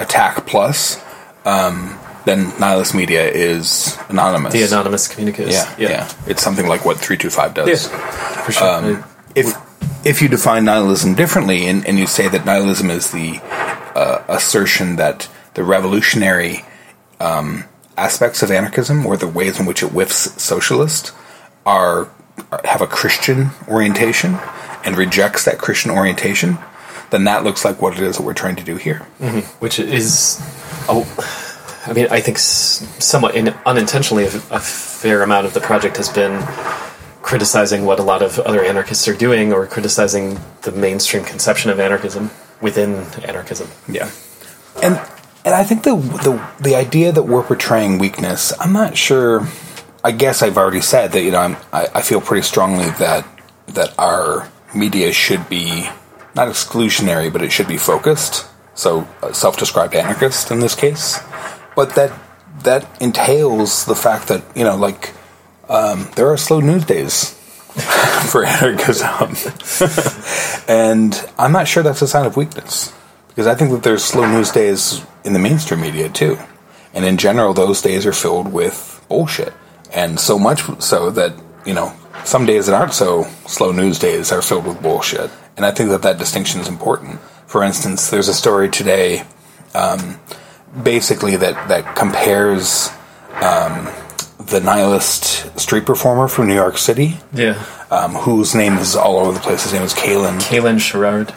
attack plus, um, then nihilist media is anonymous. The anonymous communiques. yeah, yeah, It's something like what three two five does. for sure. Um, if if you define nihilism differently and, and you say that nihilism is the uh, assertion that the revolutionary um, aspects of anarchism or the ways in which it whiffs socialist are have a Christian orientation and rejects that Christian orientation, then that looks like what it is that we're trying to do here. Mm-hmm. which is, oh, I mean, I think somewhat in, unintentionally, a, a fair amount of the project has been criticizing what a lot of other anarchists are doing, or criticizing the mainstream conception of anarchism within anarchism. Yeah, and and I think the the the idea that we're portraying weakness, I'm not sure. I guess I've already said that you know I'm, I I feel pretty strongly that that our media should be not exclusionary, but it should be focused. So a self-described anarchist in this case, but that that entails the fact that you know like um, there are slow news days for anarchism. and I'm not sure that's a sign of weakness because I think that there's slow news days in the mainstream media too, and in general, those days are filled with bullshit, and so much so that you know some days that aren't so slow news days are filled with bullshit, and I think that that distinction is important. For instance, there's a story today, um, basically that that compares. Um, the nihilist street performer from New York City, Yeah, um, whose name is all over the place. His name is Kalan. Kalan Sherrard.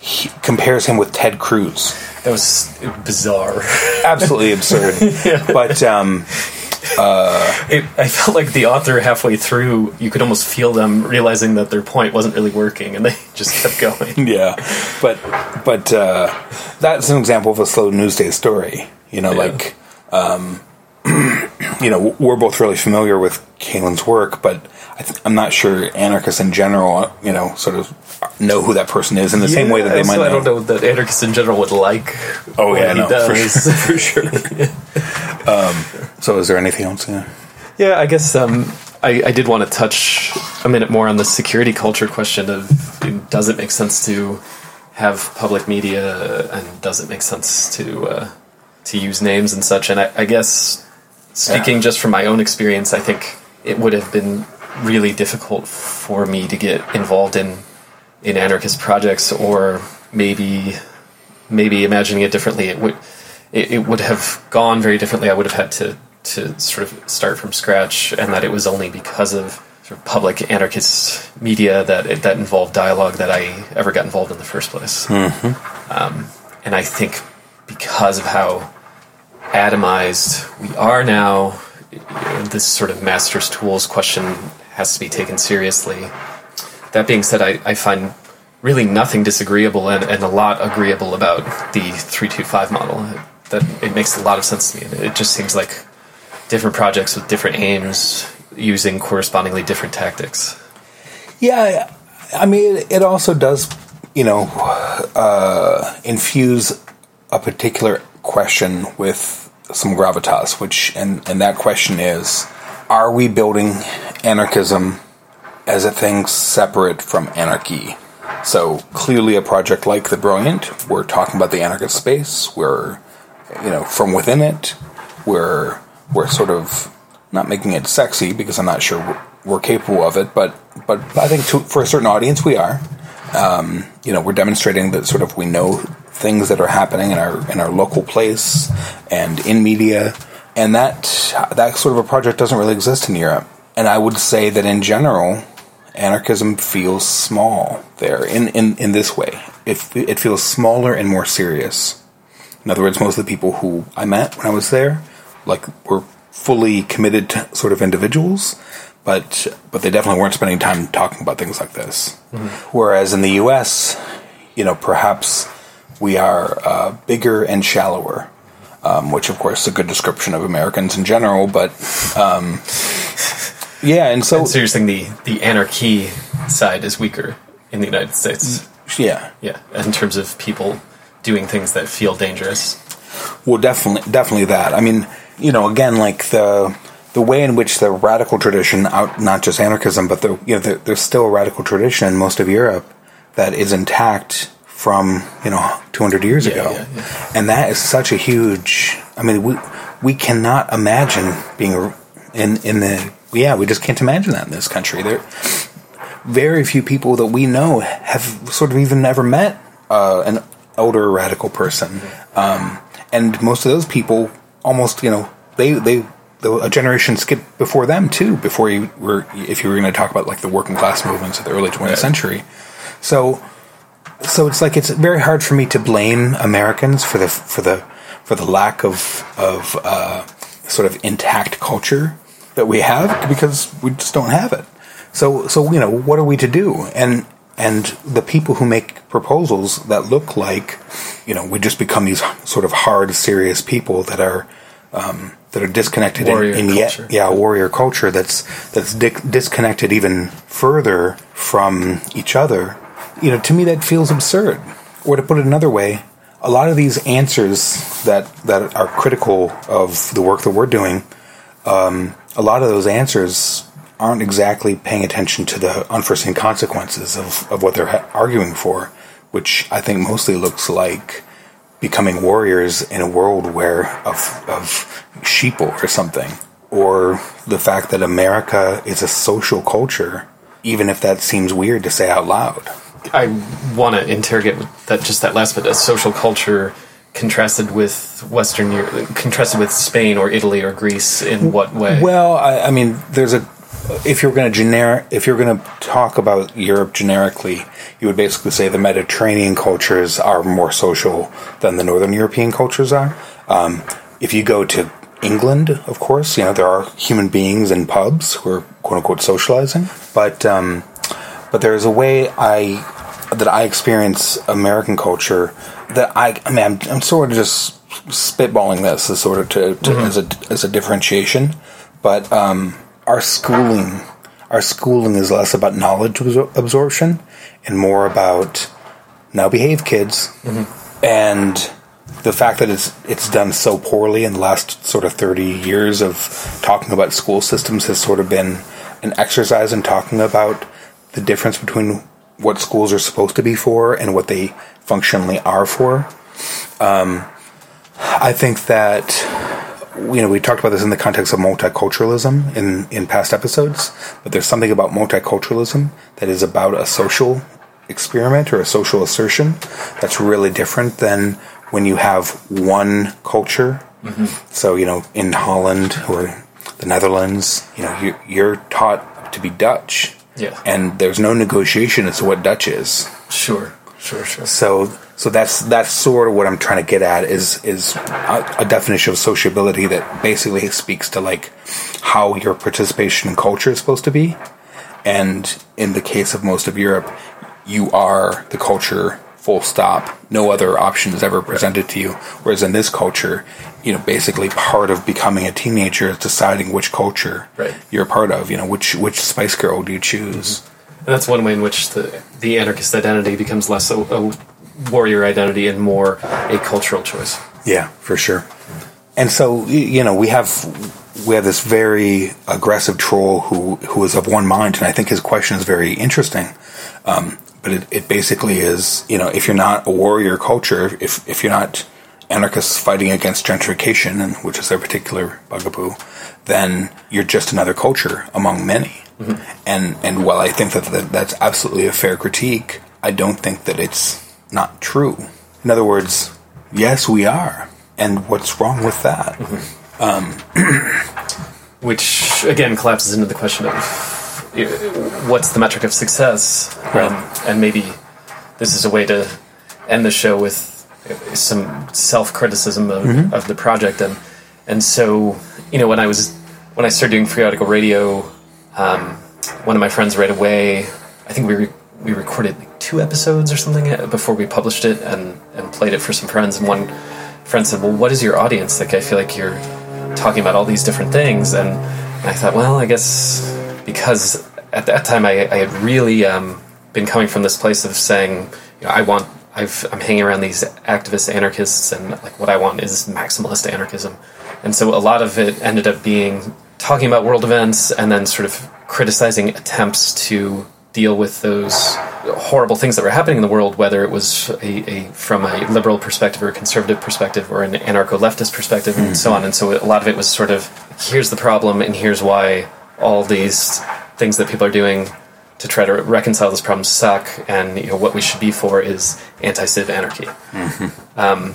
He compares him with Ted Cruz. that was bizarre. Absolutely absurd. But um, It, I felt like the author halfway through, you could almost feel them realizing that their point wasn't really working, and they just kept going. yeah, but but uh, that's an example of a slow news day story. You know, Yeah. like um, you know, we're both really familiar with Kalan's work, but I th- I'm not sure anarchists in general, you know, sort of know who that person is in the same way that they Yeah, might. so I know. don't know that anarchists in general would like. Oh what yeah, he no, for does. sure, for sure. um, so, is there anything else? Yeah. Yeah, I guess um, I, I did want to touch a minute more on the security culture question of does it make sense to have public media and does it make sense to uh, to use names and such? And I, I guess speaking just from my own experience, I think it would have been really difficult for me to get involved in in anarchist projects or maybe maybe imagining it differently. It would it, it would have gone very differently. I would have had to to sort of start from scratch and that it was only because of sort of public anarchist media that it, that involved dialogue that i ever got involved in the first place. Um, and i think because of how atomized we are now this sort of master's tools question has to be taken seriously that being said, I, I find really nothing disagreeable and, and a lot agreeable about the 325 model. That it makes a lot of sense to me. It just seems like different projects with different aims using correspondingly different tactics. Yeah, I mean, it, also does, you know, uh, infuse a particular question with some gravitas, which, and, and that question is are we building anarchism as a thing separate from anarchy? So clearly, a project like The Brilliant, we're talking about the anarchist space. We're, you know, from within it, we're we're sort of not making it sexy because I'm not sure we're, capable of it, but but I think to, for a certain audience we are. Um, you know, we're demonstrating that sort of we know things that are happening in our in our local place and in media, and that that sort of a project doesn't really exist in Europe. And I would say that in general, anarchism feels small there in, in, in this way. It, it feels smaller and more serious. In other words, most of the people who I met when I was there, like, were fully committed to sort of individuals, but but they definitely weren't spending time talking about things like this. Whereas in the U.S., you know, perhaps we are uh, bigger and shallower, um, which of course is a good description of Americans in general. But um, yeah, and so So you're saying the, the anarchy side is weaker in the United States? yeah, Yeah, in terms of people doing things that feel dangerous. Well, definitely, definitely that. I mean, you know, again, like the the way in which the radical tradition, out not just anarchism, but the you know, there, there's still a radical tradition in most of Europe that is intact from you know 200 years Yeah, ago, yeah, and that is such a huge. I mean, we we cannot imagine being in in the yeah, we just can't imagine that in this country. There, very few people that we know have sort of even never met uh, an older radical person, um, and most of those people almost you know they they the, a generation skipped before them too. Before you were, if you were going to talk about like the working class movements of the early 20th century, so so it's like it's very hard for me to blame Americans for the for the for the lack of of uh, sort of intact culture that we have because we just don't have it. So so you know what are we to do? And and the people who make proposals that look like you know we just become these sort of hard serious people that are um, that are disconnected Warrior in, in yet yeah warrior culture that's that's di- disconnected even further from each other you know to me that feels absurd or to put it another way a lot of these answers that that are critical of the work that we're doing um, a lot of those answers aren't exactly paying attention to the unforeseen consequences of, of what they're ha- arguing for which i think mostly looks like becoming warriors in a world where of of sheeple or something, or the fact that America is a social culture, even if that seems weird to say out loud. I want to interrogate that just that last bit. A social culture contrasted with Western Europe, contrasted with Spain or Italy or Greece. In what way? Well, I, I mean, there's a if you're going to generic if you're going to talk about Europe generically, you would basically say the Mediterranean cultures are more social than the Northern European cultures are. Um, if you go to England, of course, you know there are human beings in pubs who are quote unquote socializing, but um, but there is a way I that I experience American culture that I I mean I'm, I'm sort of just spitballing this as sort of to, to as a as a differentiation, but um, our schooling, our schooling is less about knowledge absorption and more about now behave, kids, and the fact that it's it's done so poorly in the last sort of thirty years of talking about school systems has sort of been an exercise in talking about the difference between what schools are supposed to be for and what they functionally are for. Um, I think that you know we talked about this in the context of multiculturalism in in past episodes, but there's something about multiculturalism that is about a social experiment or a social assertion that's really different than when you have one culture. So you know, in Holland or the Netherlands, you know, you, you're taught to be Dutch, Yeah. and there's no negotiation as to what Dutch is. Sure, sure, sure. So so that's that's sort of what I'm trying to get at is is a, a definition of sociability that basically speaks to like how your participation in culture is supposed to be, and in the case of most of Europe, you are the culture. Full stop. No other option is ever presented to you. Whereas in this culture, you know, basically part of becoming a teenager is deciding which culture Right. you're a part of. You know, which which Spice Girl do you choose? And that's one way in which the the anarchist identity becomes less a, a warrior identity and more a cultural choice. Yeah, for sure. And so you know we have we have this very aggressive troll who who is of one mind, and I think his question is very interesting. Um, but it, it basically is you know if you're not a warrior culture, if if you're not anarchists fighting against gentrification, and which is their particular bugaboo, then you're just another culture among many. Mm-hmm. And and while I think that, that that's absolutely a fair critique, I don't think that it's not true. In other words, yes, we are. And what's wrong with that? Mm-hmm. Um, which again collapses into the question of what's the metric of success, um, and maybe this is a way to end the show with some self criticism of, of the project, and and so you know when I was when I started doing Free Radical Radio, um, one of my friends right away, I think we re- we recorded like two episodes or something uh, before we published it and and played it for some friends, and one friend said, "Well, what is your audience? Like, I feel like you're talking about all these different things." And I thought, well, I guess because at that time I, I had really um, been coming from this place of saying, you know, I want. I've, I'm hanging around these activist anarchists, and like what I want is maximalist anarchism, and so a lot of it ended up being talking about world events and then sort of criticizing attempts to deal with those horrible things that were happening in the world, whether it was a, a from a liberal perspective or a conservative perspective or an anarcho-leftist perspective, and so on. And so a lot of it was sort of here's the problem, and here's why all these things that people are doing to try to reconcile this problem suck, and you know what we should be for is anti-civ anarchy. Um,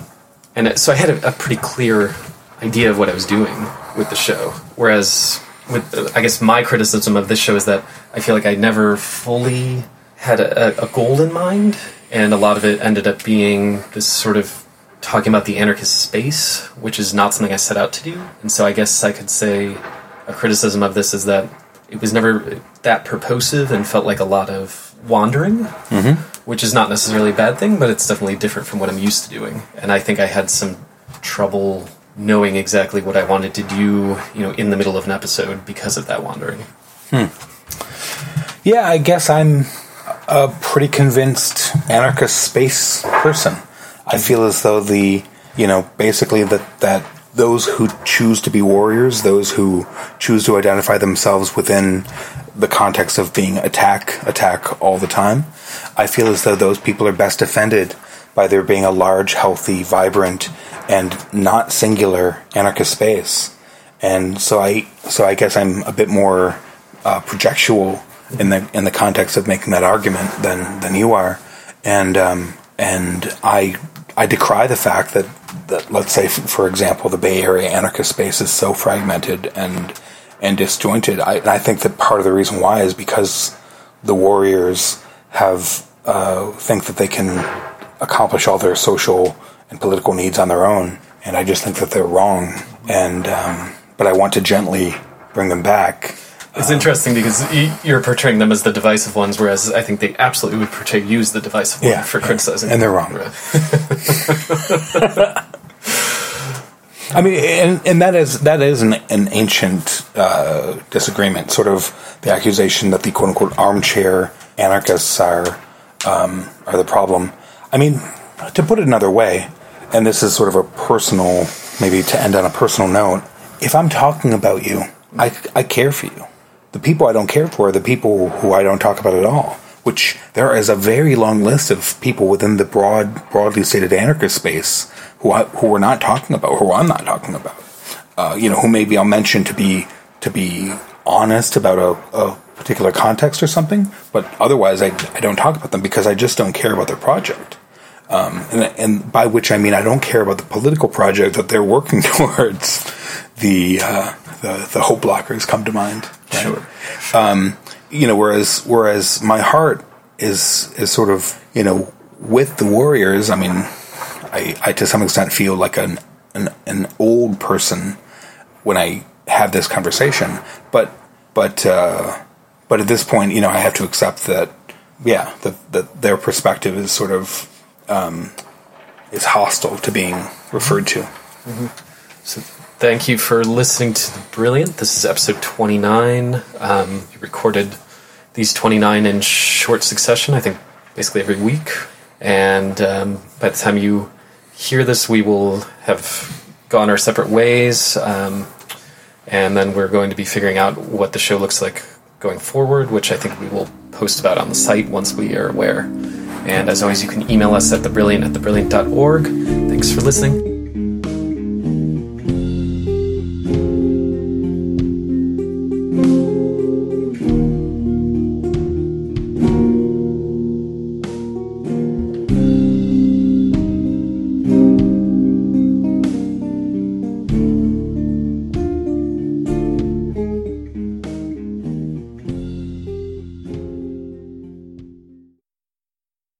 and it, so I had a, a pretty clear idea of what I was doing with the show. Whereas, with uh, I guess my criticism of this show is that I feel like I never fully had a, a goal in mind, and a lot of it ended up being this sort of talking about the anarchist space, which is not something I set out to do. And so I guess I could say a criticism of this is that it was never that purposive and felt like a lot of wandering mm-hmm. which is not necessarily a bad thing, but it's definitely different from what I'm used to doing. And I think I had some trouble knowing exactly what I wanted to do, you know, in the middle of an episode because of that wandering. Hmm. Yeah, I guess I'm a pretty convinced anarchist space person. I feel as though the, you know, basically that that those who choose to be warriors, those who choose to identify themselves within the context of being attack, attack all the time, I feel as though those people are best defended by there being a large, healthy, vibrant, and not singular anarchist space. And so I, so I guess I'm a bit more uh, projectual in the in the context of making that argument than than you are, and um, and I I decry the fact that that let's say for example the Bay Area anarchist space is so fragmented and and disjointed. I I think that part of the reason why is because the warriors have uh, think that they can accomplish all their social and political needs on their own, and I just think that they're wrong. And um, but I want to gently bring them back. It's interesting because you're portraying them as the divisive ones, whereas I think they absolutely would portray you as the divisive one for yeah. criticizing. And they're wrong. Right. I mean, and, and that is that is an, an ancient uh, disagreement. Sort of the accusation that the quote unquote armchair anarchists are um, are the problem. I mean, to put it another way, and this is sort of a personal, maybe to end on a personal note. If I'm talking about you, I I care for you. The people I don't care for are the people who I don't talk about at all. Which there is a very long list of people within the broad, broadly stated anarchist space who I, who we're not talking about, who I'm not talking about. Uh, you know, who maybe I'll mention to be to be honest about a, a particular context or something, but otherwise I, I don't talk about them because I just don't care about their project. Um, and, and by which I mean I don't care about the political project that they're working towards. The uh, the the hope blockers come to mind. Right? Sure. Um, you know, whereas whereas my heart is is sort of you know with the warriors. I mean, I, I to some extent feel like an, an an old person when I have this conversation, but but uh, but at this point, you know, I have to accept that yeah, that that their perspective is sort of um, is hostile to being referred to. So thank you for listening to the Brilliant. This is episode 29. Um, we recorded these 29 in short succession, I think basically every week. And um, by the time you hear this, we will have gone our separate ways. Um, and then we're going to be figuring out what the show looks like going forward, which I think we will post about on the site once we are aware. And as always, you can email us at thebrilliant at thebrilliant.org. Thanks for listening.